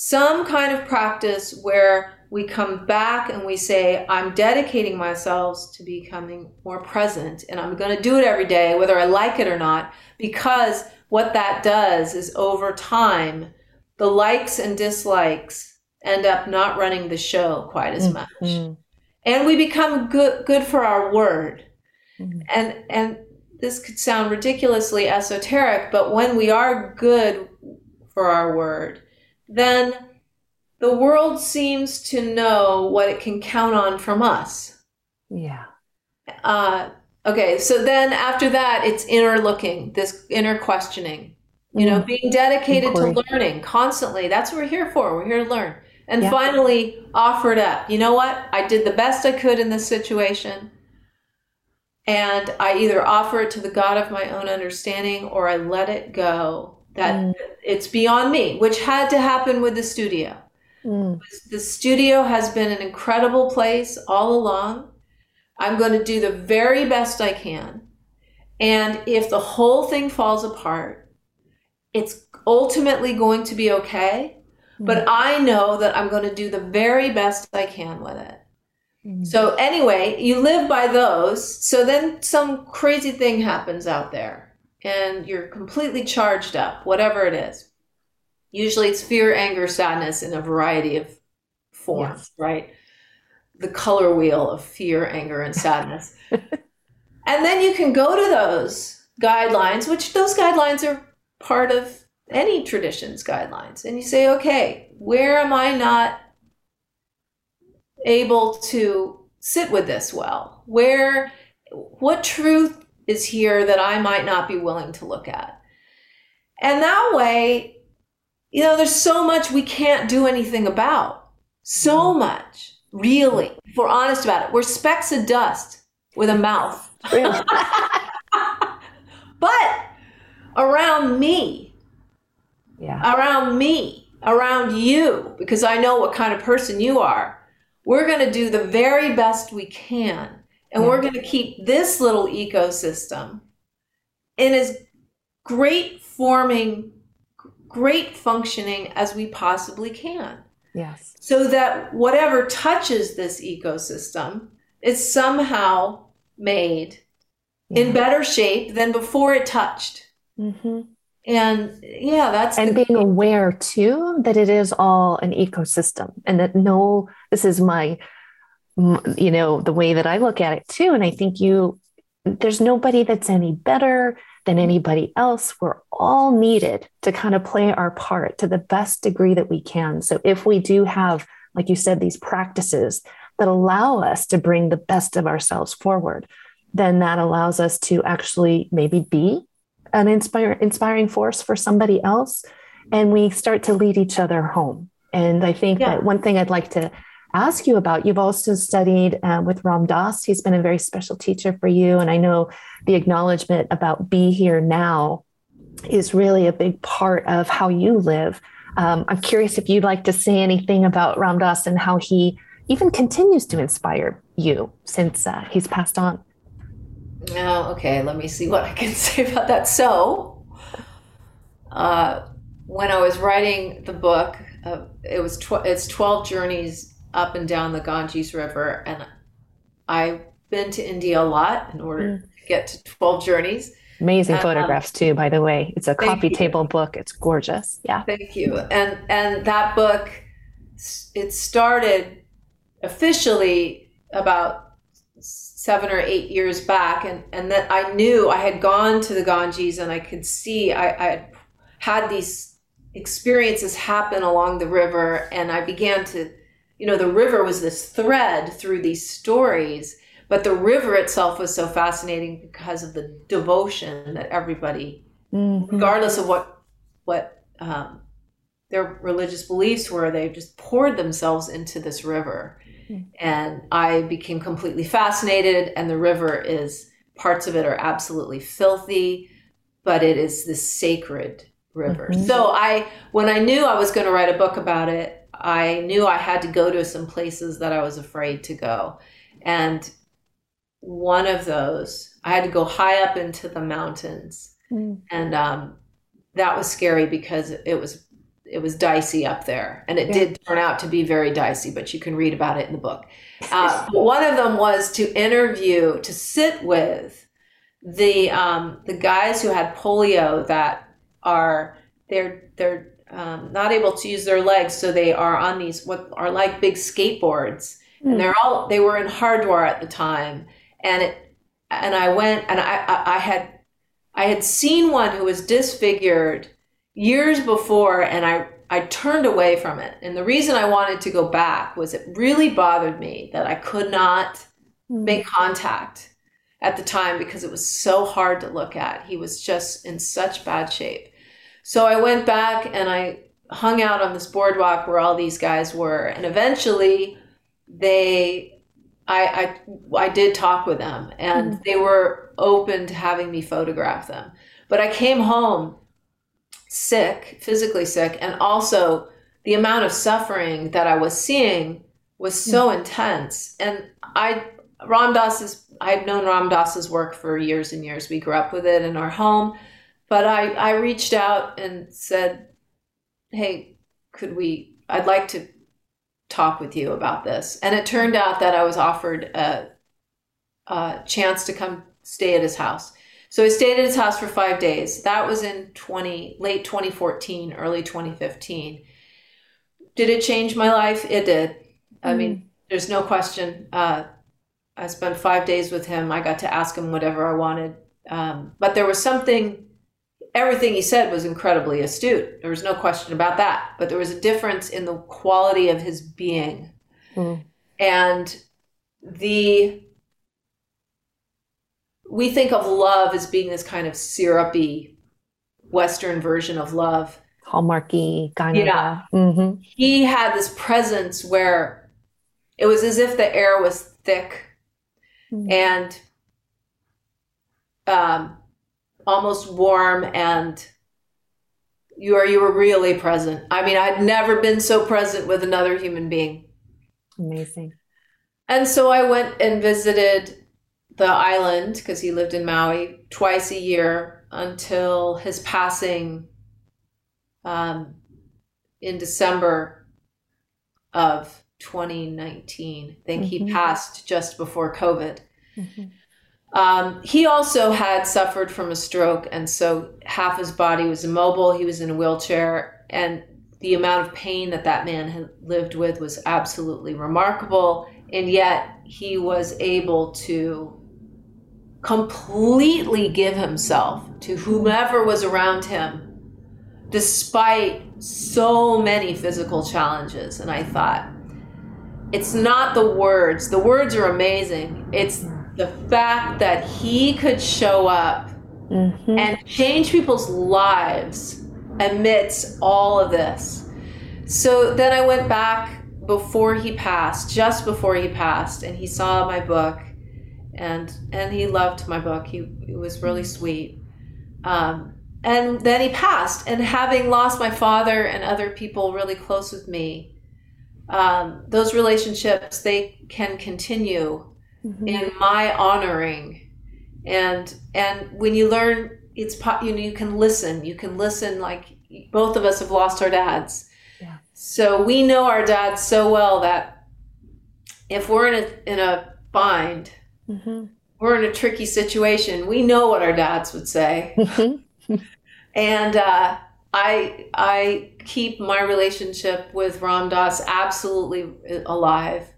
some kind of practice where we come back and we say, I'm dedicating myself to becoming more present and I'm going to do it every day, whether I like it or not, because what that does is over time, the likes and dislikes end up not running the show quite as much. Mm-hmm. And we become good, good for our word. Mm-hmm. And, and this could sound ridiculously esoteric, but when we are good for our word, then the world seems to know what it can count on from us. Yeah. Uh, okay, so then after that, it's inner looking, this inner questioning, you mm. know, being dedicated Inquiry. to learning constantly. That's what we're here for. We're here to learn. And yeah. finally, offered up. You know what? I did the best I could in this situation. and I either offer it to the God of my own understanding or I let it go. That mm. it's beyond me, which had to happen with the studio. Mm. The studio has been an incredible place all along. I'm going to do the very best I can. And if the whole thing falls apart, it's ultimately going to be okay. Mm. But I know that I'm going to do the very best I can with it. Mm-hmm. So anyway, you live by those. So then some crazy thing happens out there and you're completely charged up, whatever it is. Usually it's fear, anger, sadness in a variety of forms, right? The color wheel of fear, anger, and sadness. and then you can go to those guidelines, which those guidelines are part of any tradition's guidelines. And you say, okay, where am I not able to sit with this well? Where, what truth is here that I might not be willing to look at? And that way, you know, there's so much we can't do anything about. So mm-hmm. much, really, if we're honest about it. We're specks of dust with a mouth. but around me, yeah. around me, around you, because I know what kind of person you are we're going to do the very best we can. And we're going to keep this little ecosystem in as great forming, great functioning as we possibly can. Yes. So that whatever touches this ecosystem is somehow made yeah. in better shape than before it touched. Mm-hmm and yeah that's and being aware too that it is all an ecosystem and that no this is my you know the way that i look at it too and i think you there's nobody that's any better than anybody else. We're all needed to kind of play our part to the best degree that we can. So if we do have like you said these practices that allow us to bring the best of ourselves forward then that allows us to actually maybe be an inspire, inspiring force for somebody else and we start to lead each other home. And i think yeah. that one thing i'd like to ask you about you've also studied uh, with ram dass he's been a very special teacher for you and i know the acknowledgement about be here now is really a big part of how you live um, i'm curious if you'd like to say anything about ram dass and how he even continues to inspire you since uh, he's passed on Oh, okay. Let me see what I can say about that. So, uh, when I was writing the book, uh, it was tw- it's twelve journeys up and down the Ganges River, and I've been to India a lot in order mm. to get to twelve journeys. Amazing and, photographs um, too, by the way. It's a coffee you. table book. It's gorgeous. Yeah. Thank you. And and that book, it started officially about seven or eight years back and and that I knew I had gone to the Ganges and I could see I, I had these experiences happen along the river and I began to you know the river was this thread through these stories but the river itself was so fascinating because of the devotion that everybody mm-hmm. regardless of what what um, their religious beliefs were they just poured themselves into this river and I became completely fascinated. And the river is parts of it are absolutely filthy, but it is this sacred river. Mm-hmm. So I, when I knew I was going to write a book about it, I knew I had to go to some places that I was afraid to go. And one of those, I had to go high up into the mountains. Mm. And um, that was scary because it was it was dicey up there, and it yeah. did turn out to be very dicey. But you can read about it in the book. Uh, one of them was to interview, to sit with the um, the guys who had polio that are they're they're um, not able to use their legs, so they are on these what are like big skateboards, mm. and hmm. they're all they were in Hardwar at the time, and it and I went and I, I I had I had seen one who was disfigured years before and I I turned away from it. And the reason I wanted to go back was it really bothered me that I could not mm. make contact at the time because it was so hard to look at. He was just in such bad shape. So I went back and I hung out on this boardwalk where all these guys were. And eventually they I, I, I did talk with them and mm. they were open to having me photograph them. But I came home sick, physically sick, and also the amount of suffering that I was seeing was so mm. intense. And I, Ram Dass's, I've known Ram Dass's work for years and years. We grew up with it in our home. But I, I reached out and said, hey, could we, I'd like to talk with you about this. And it turned out that I was offered a, a chance to come stay at his house. So I stayed at his house for five days. That was in 20, late 2014, early 2015. Did it change my life? It did. I mean, mm-hmm. there's no question. Uh, I spent five days with him. I got to ask him whatever I wanted. Um, but there was something, everything he said was incredibly astute. There was no question about that. But there was a difference in the quality of his being. Mm. And the we think of love as being this kind of syrupy Western version of love. Hallmarky kind yeah. of. Mm-hmm. He had this presence where it was as if the air was thick mm-hmm. and um, almost warm and you are you were really present. I mean, I'd never been so present with another human being. Amazing. And so I went and visited the island because he lived in Maui twice a year until his passing um, in December of 2019. I think mm-hmm. he passed just before COVID. Mm-hmm. Um, he also had suffered from a stroke, and so half his body was immobile. He was in a wheelchair, and the amount of pain that that man had lived with was absolutely remarkable. And yet, he was able to completely give himself to whomever was around him, despite so many physical challenges. And I thought, it's not the words, the words are amazing. It's the fact that he could show up mm-hmm. and change people's lives amidst all of this. So then I went back before he passed, just before he passed, and he saw my book and and he loved my book. He it was really sweet. Um, and then he passed. And having lost my father and other people really close with me, um, those relationships they can continue mm-hmm. in my honoring. And and when you learn, it's you know you can listen. You can listen. Like both of us have lost our dads, yeah. so we know our dads so well that if we're in a in a bind Mm-hmm. We're in a tricky situation. We know what our dads would say. Mm-hmm. and uh, I I keep my relationship with Ram Dass absolutely alive.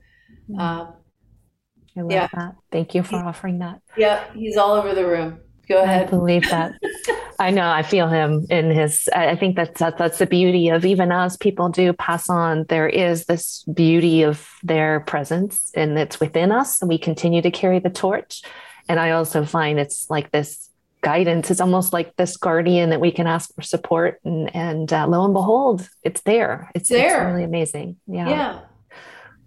Mm-hmm. Um, I love yeah. that. Thank you for offering that. Yeah, he's all over the room. Go ahead. I believe that. I know. I feel him in his. I think that's that, that's the beauty of even as people do pass on. There is this beauty of their presence, and it's within us, and we continue to carry the torch. And I also find it's like this guidance. It's almost like this guardian that we can ask for support, and and uh, lo and behold, it's there. It's there. It's really amazing. Yeah. Yeah.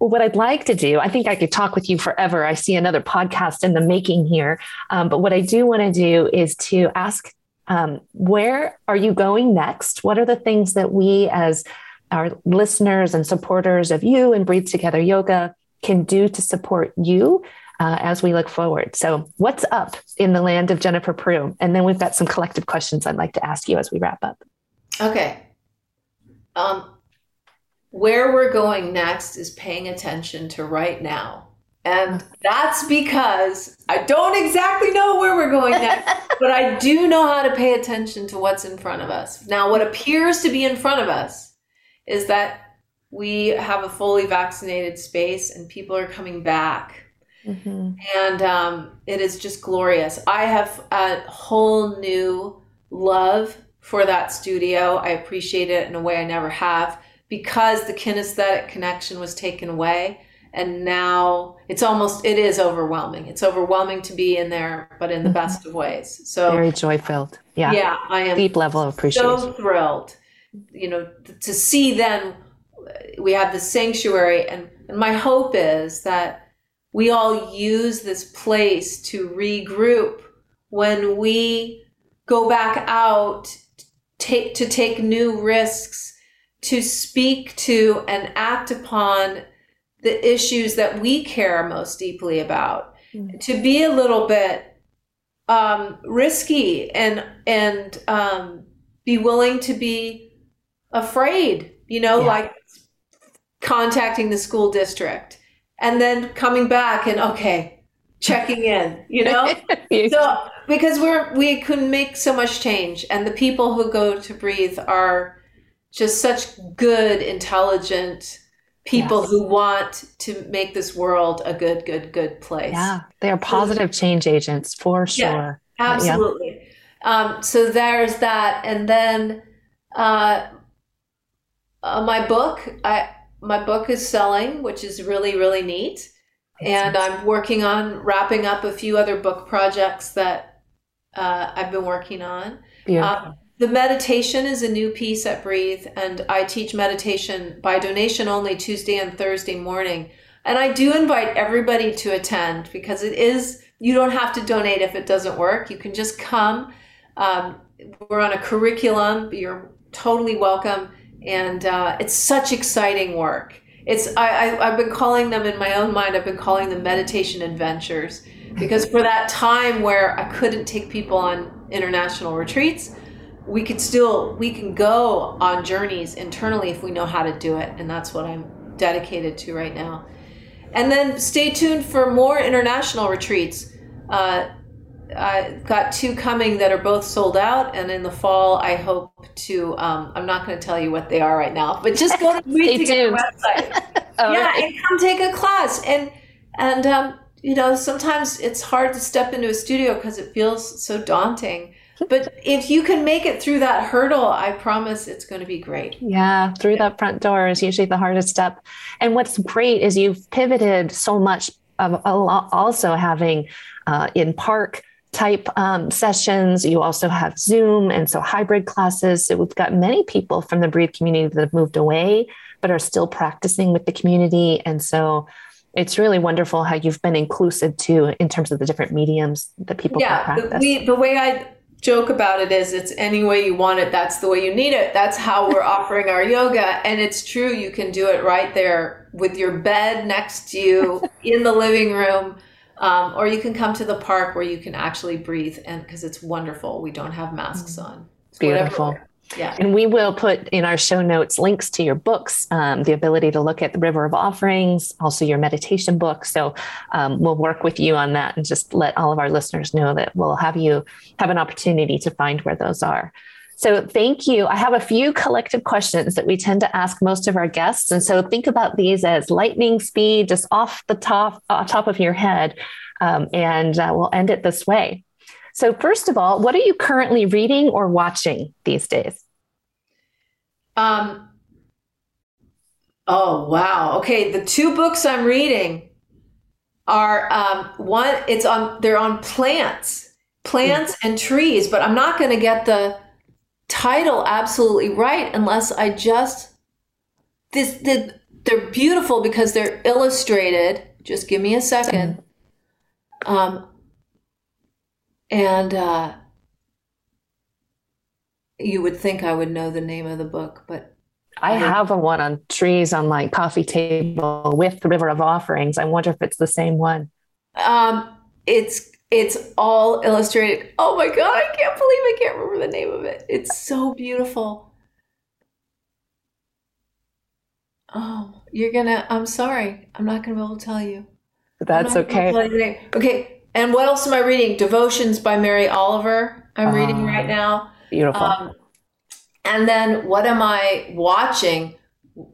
Well, what I'd like to do, I think I could talk with you forever. I see another podcast in the making here. Um, but what I do want to do is to ask um, where are you going next? What are the things that we, as our listeners and supporters of you and Breathe Together Yoga, can do to support you uh, as we look forward? So, what's up in the land of Jennifer Prugh? And then we've got some collective questions I'd like to ask you as we wrap up. Okay. Um, where we're going next is paying attention to right now. And that's because I don't exactly know where we're going next, but I do know how to pay attention to what's in front of us. Now, what appears to be in front of us is that we have a fully vaccinated space and people are coming back. Mm-hmm. And um, it is just glorious. I have a whole new love for that studio. I appreciate it in a way I never have because the kinesthetic connection was taken away and now it's almost it is overwhelming. It's overwhelming to be in there but in the mm-hmm. best of ways. So very joy filled yeah. Yeah i am deep level of appreciation. so thrilled you know to see then we have the sanctuary and, and my hope is that we all use this place to regroup when we go back out take to take new risks to speak to and act upon the issues that we care most deeply about mm-hmm. to be a little bit um, risky and and um, be willing to be afraid you know yeah. like contacting the school district and then coming back and okay checking in you know so because we're we can make so much change and the people who go to breathe are just such good intelligent people yes. who want to make this world a good good good place. Yeah they are positive change agents for sure. Yeah, absolutely. Yeah. Um, so there's that and then uh, uh, my book i my book is selling which is really really neat. And i'm working on wrapping up a few other book projects that uh, i've been working on. Um, the meditation is a new piece at Breathe, and I teach meditation by donation only Tuesday and Thursday morning. And I do invite everybody to attend because it is, you don't have to donate if it doesn't work. You can just come. Um, we're on a curriculum, you're totally welcome. And uh, it's such exciting work. It's I, I, I've been calling them in my own mind, I've been calling them meditation adventures because for that time where I couldn't take people on international retreats, we could still we can go on journeys internally if we know how to do it and that's what i'm dedicated to right now. And then stay tuned for more international retreats. Uh, i got two coming that are both sold out and in the fall i hope to um, i'm not going to tell you what they are right now but just go to the website. Yeah right. and come take a class. And and um, you know sometimes it's hard to step into a studio because it feels so daunting but if you can make it through that hurdle, I promise it's going to be great. Yeah, through that front door is usually the hardest step. And what's great is you've pivoted so much of also having uh, in park type um, sessions. You also have Zoom and so hybrid classes. So we've got many people from the Breathe community that have moved away, but are still practicing with the community. And so it's really wonderful how you've been inclusive too in terms of the different mediums that people yeah, can practice. The way I joke about it is it's any way you want it that's the way you need it. That's how we're offering our yoga and it's true you can do it right there with your bed next to you in the living room um, or you can come to the park where you can actually breathe and because it's wonderful we don't have masks mm. on. It's beautiful yeah. And we will put in our show notes links to your books, um, the ability to look at the River of Offerings, also your meditation book. So um, we'll work with you on that and just let all of our listeners know that we'll have you have an opportunity to find where those are. So thank you. I have a few collective questions that we tend to ask most of our guests. And so think about these as lightning speed, just off the top, uh, top of your head. Um, and uh, we'll end it this way. So, first of all, what are you currently reading or watching these days? Um, oh, wow. Okay. The two books I'm reading are um, one, it's on, they're on plants, plants and trees, but I'm not going to get the title absolutely right unless I just, this, the, they're beautiful because they're illustrated. Just give me a second. Um, and uh, you would think I would know the name of the book, but I have a one on trees on my coffee table with the River of Offerings. I wonder if it's the same one. Um, it's it's all illustrated. Oh my god, I can't believe I can't remember the name of it. It's so beautiful. Oh, you're gonna. I'm sorry. I'm not gonna be able to tell you. That's okay. Okay, and what else am I reading? Devotions by Mary Oliver. I'm uh, reading right now. Beautiful. Um, and then what am I watching?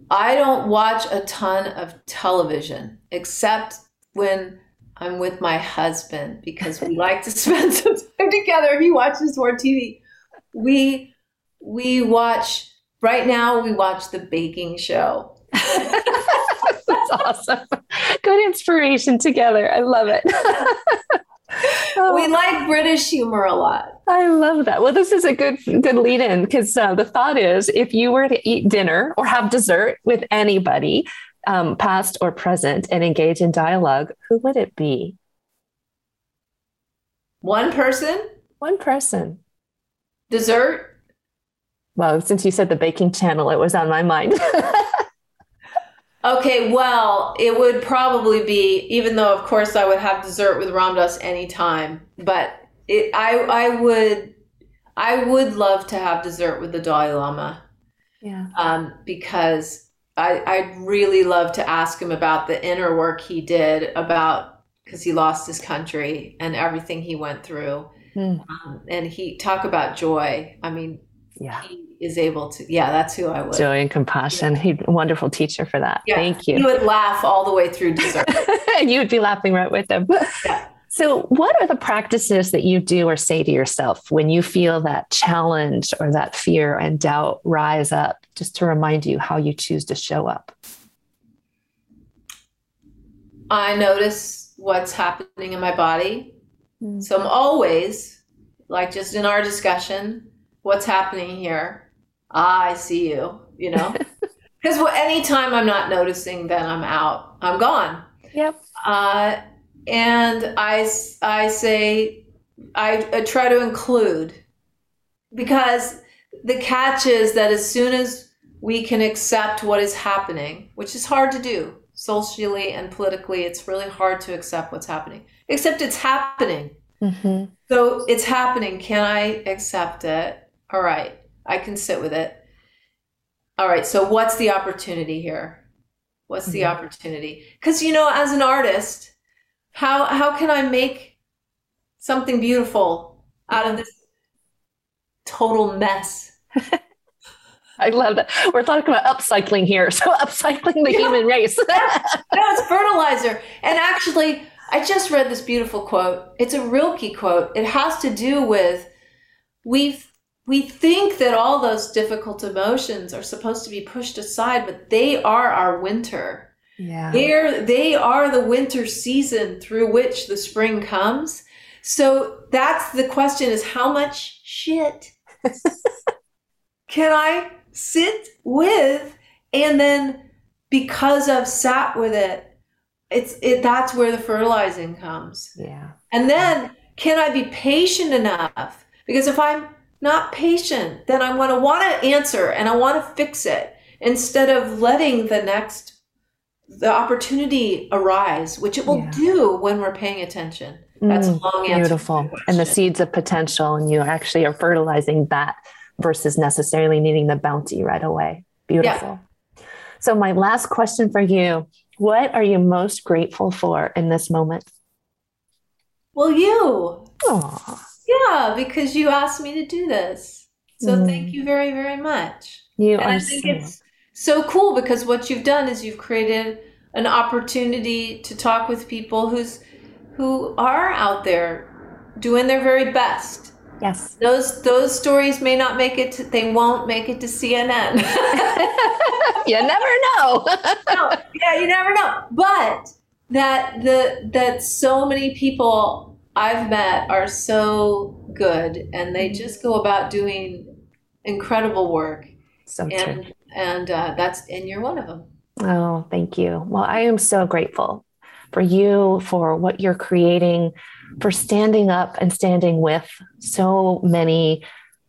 I don't watch a ton of television except when I'm with my husband because we like to spend some time together. He watches more TV. We we watch right now we watch the baking show. That's awesome. Good inspiration together. I love it. we like British humor a lot. I love that. Well, this is a good good lead in because uh, the thought is if you were to eat dinner or have dessert with anybody, um, past or present, and engage in dialogue, who would it be? One person? One person. Dessert? Well, since you said the baking channel, it was on my mind. okay, well, it would probably be, even though, of course, I would have dessert with Ram Dass anytime, but it, I, I would, I would love to have dessert with the Dalai Lama. Yeah. Um, because I, I'd really love to ask him about the inner work he did about because he lost his country and everything he went through. Mm. Um, and he talk about joy. I mean, yeah, he is able to. Yeah, that's who I would. Joy and compassion. Yeah. He's a wonderful teacher for that. Yeah. Thank you. He would laugh all the way through dessert, and you would be laughing right with him. Yeah. So, what are the practices that you do or say to yourself when you feel that challenge or that fear and doubt rise up, just to remind you how you choose to show up? I notice what's happening in my body. Mm. So, I'm always, like just in our discussion, what's happening here? Ah, I see you, you know? Because anytime I'm not noticing, then I'm out, I'm gone. Yep. Uh, and I, I say, I, I try to include because the catch is that as soon as we can accept what is happening, which is hard to do socially and politically, it's really hard to accept what's happening, except it's happening. Mm-hmm. So it's happening. Can I accept it? All right, I can sit with it. All right, so what's the opportunity here? What's mm-hmm. the opportunity? Because, you know, as an artist, how how can I make something beautiful out of this total mess? I love that. We're talking about upcycling here. So upcycling the yeah. human race. no, it's fertilizer. And actually, I just read this beautiful quote. It's a Rilke quote. It has to do with we we think that all those difficult emotions are supposed to be pushed aside, but they are our winter. Yeah. They're, they are the winter season through which the spring comes. So that's the question is how much shit can I sit with? And then because I've sat with it, it's it that's where the fertilizing comes. Yeah. And then can I be patient enough? Because if I'm not patient, then I'm going to want to answer and I want to fix it instead of letting the next the opportunity arise, which it will yeah. do when we're paying attention. That's mm, a long answer. Beautiful. And the seeds of potential, and you actually are fertilizing that versus necessarily needing the bounty right away. Beautiful. Yeah. So, my last question for you what are you most grateful for in this moment? Well, you. Aww. Yeah, because you asked me to do this. So, mm. thank you very, very much. You and are I think so- it's so cool because what you've done is you've created an opportunity to talk with people who's who are out there doing their very best. Yes. Those those stories may not make it to, they won't make it to CNN. you never know. no, yeah, you never know. But that the that so many people I've met are so good and they just go about doing incredible work. So and true and uh, that's and you're one of them. Oh, thank you. Well, I am so grateful for you for what you're creating, for standing up and standing with so many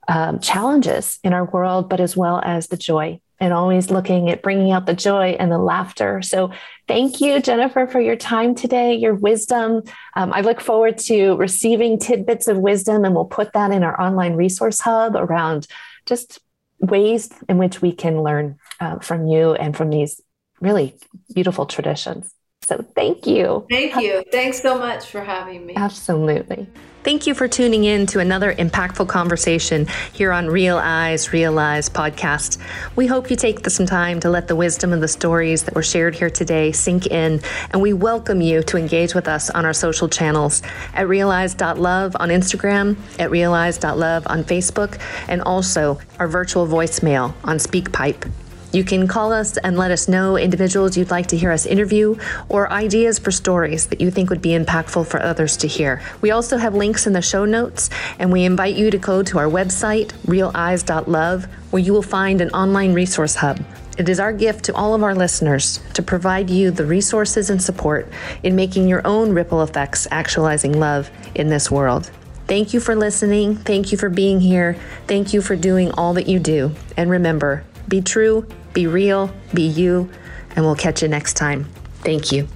um, challenges in our world, but as well as the joy and always looking at bringing out the joy and the laughter. So, thank you, Jennifer, for your time today, your wisdom. Um, I look forward to receiving tidbits of wisdom, and we'll put that in our online resource hub around just ways in which we can learn uh, from you and from these really beautiful traditions. So thank you. Thank you. Thanks so much for having me. Absolutely. Thank you for tuning in to another impactful conversation here on Real Eyes, Realize podcast. We hope you take some time to let the wisdom of the stories that were shared here today sink in, and we welcome you to engage with us on our social channels at realize.love on Instagram, at realize.love on Facebook, and also our virtual voicemail on SpeakPipe. You can call us and let us know individuals you'd like to hear us interview or ideas for stories that you think would be impactful for others to hear. We also have links in the show notes, and we invite you to go to our website, realeyes.love, where you will find an online resource hub. It is our gift to all of our listeners to provide you the resources and support in making your own ripple effects actualizing love in this world. Thank you for listening. Thank you for being here. Thank you for doing all that you do. And remember, be true, be real, be you, and we'll catch you next time. Thank you.